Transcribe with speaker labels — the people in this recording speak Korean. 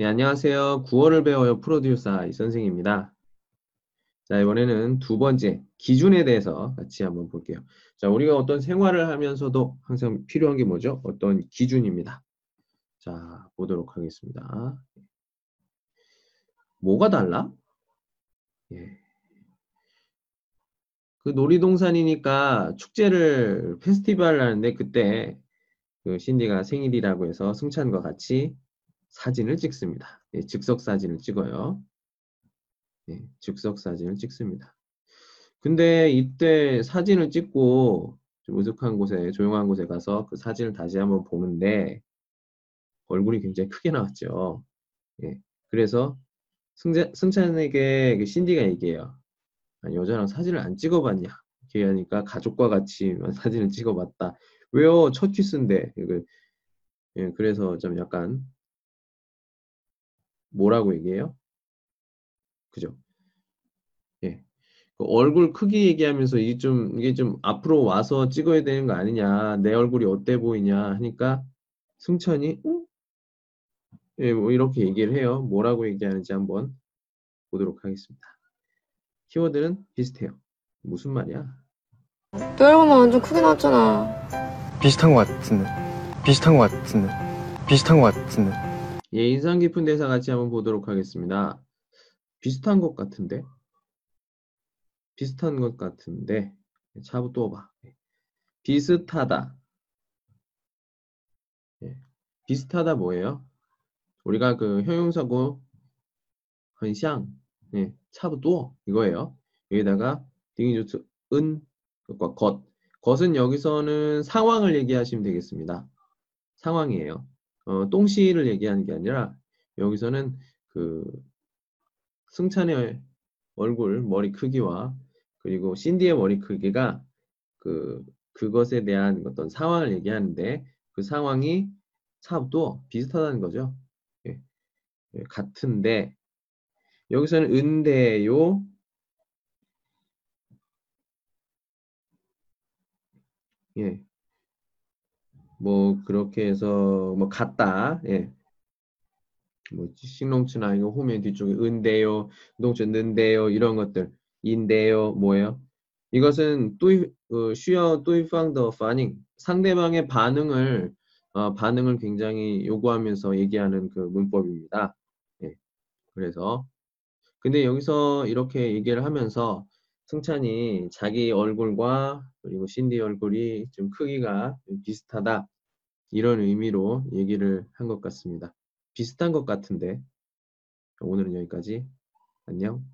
Speaker 1: 네, 안녕하세요. 구월을 배워요 프로듀서 이 선생입니다. 자, 이번에는 두 번째 기준에 대해서 같이 한번 볼게요. 자, 우리가 어떤 생활을 하면서도 항상 필요한 게 뭐죠? 어떤 기준입니다. 자, 보도록 하겠습니다. 뭐가 달라? 예. 그 놀이동산이니까 축제를 페스티벌 하는데 그때 그 신디가 생일이라고 해서 승찬과 같이 사진을 찍습니다. 예, 즉석 사진을 찍어요. 예, 즉석 사진을 찍습니다. 근데 이때 사진을 찍고 좀 우슥한 곳에 조용한 곳에 가서 그 사진을 다시 한번 보는데 얼굴이 굉장히 크게 나왔죠. 예, 그래서 승자, 승찬에게 그 신디가 얘기해요. 여자랑 사진을 안 찍어봤냐? 이렇게 하니까 가족과 같이 사진을 찍어봤다. 왜요? 첫 키스인데. 예, 그래서 좀 약간 뭐라고 얘기해요? 그죠? 예. 그 얼굴 크기 얘기하면서 이게 좀, 이게 좀 앞으로 와서 찍어야 되는 거 아니냐. 내 얼굴이 어때 보이냐 하니까 승천이, 어? 예, 뭐 이렇게 얘기를 해요. 뭐라고 얘기하는지 한번 보도록 하겠습니다. 키워드는 비슷해요. 무슨 말이야?
Speaker 2: 내 얼굴만 완전 크게 나왔잖아.
Speaker 3: 비슷한 것 같은데. 비슷한 것 같은데. 비슷한 것 같은데.
Speaker 1: 예, 인상 깊은 대사 같이 한번 보도록 하겠습니다. 비슷한 것 같은데? 비슷한 것 같은데? 차부 또 봐. 비슷하다. 예, 비슷하다 뭐예요? 우리가 그 형용사고 很像 예, 차부 또 이거예요. 여기다가 딩이조트 은 것과 것. 것은 여기서는 상황을 얘기하시면 되겠습니다. 상황이에요. 어, 똥씨를 얘기하는 게 아니라 여기서는 그 승찬의 얼굴 머리 크기와 그리고 신디의 머리 크기가 그 그것에 대한 어떤 상황을 얘기하는데 그 상황이 차도 비슷하다는 거죠. 예. 예, 같은데 여기서는 은대요 예. 뭐 그렇게 해서 뭐 같다. 예. 뭐 신농치나 이거 호면 뒤쪽에 은대요, 농촌 는대요 이런 것들 인대요 뭐예요? 이것은 뚜이 어, 쉬어 뚜이팡더 파닝 상대방의 반응을 어, 반응을 굉장히 요구하면서 얘기하는 그 문법입니다. 예. 그래서 근데 여기서 이렇게 얘기를 하면서 승찬이 자기 얼굴과 그리고 신디 얼굴이 좀 크기가 비슷하다. 이런 의미로 얘기를 한 것 같습니다. 비슷한 것 같은데. 오늘은 여기까지. 안녕